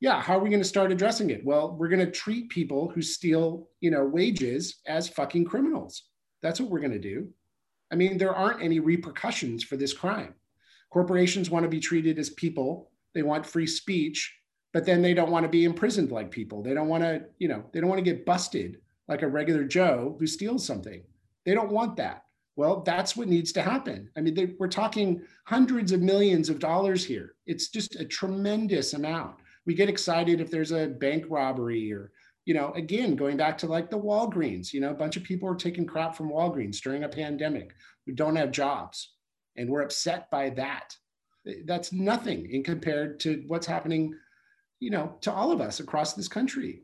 yeah, how are we going to start addressing it? Well, we're going to treat people who steal, you know, wages as fucking criminals. That's what we're going to do. I mean, there aren't any repercussions for this crime. Corporations want to be treated as people. They want free speech, but then they don't want to be imprisoned like people. They don't want to, you know, they don't want to get busted like a regular Joe who steals something. They don't want that. Well, that's what needs to happen. I mean, we're talking hundreds of millions of dollars here. It's just a tremendous amount. We get excited if there's a bank robbery or, you know, again, going back to like the Walgreens, you know, a bunch of people are taking crap from Walgreens during a pandemic who don't have jobs. And we're upset by that. Eh, that's nothing in compared to what's happening, you know, to all of us across this country.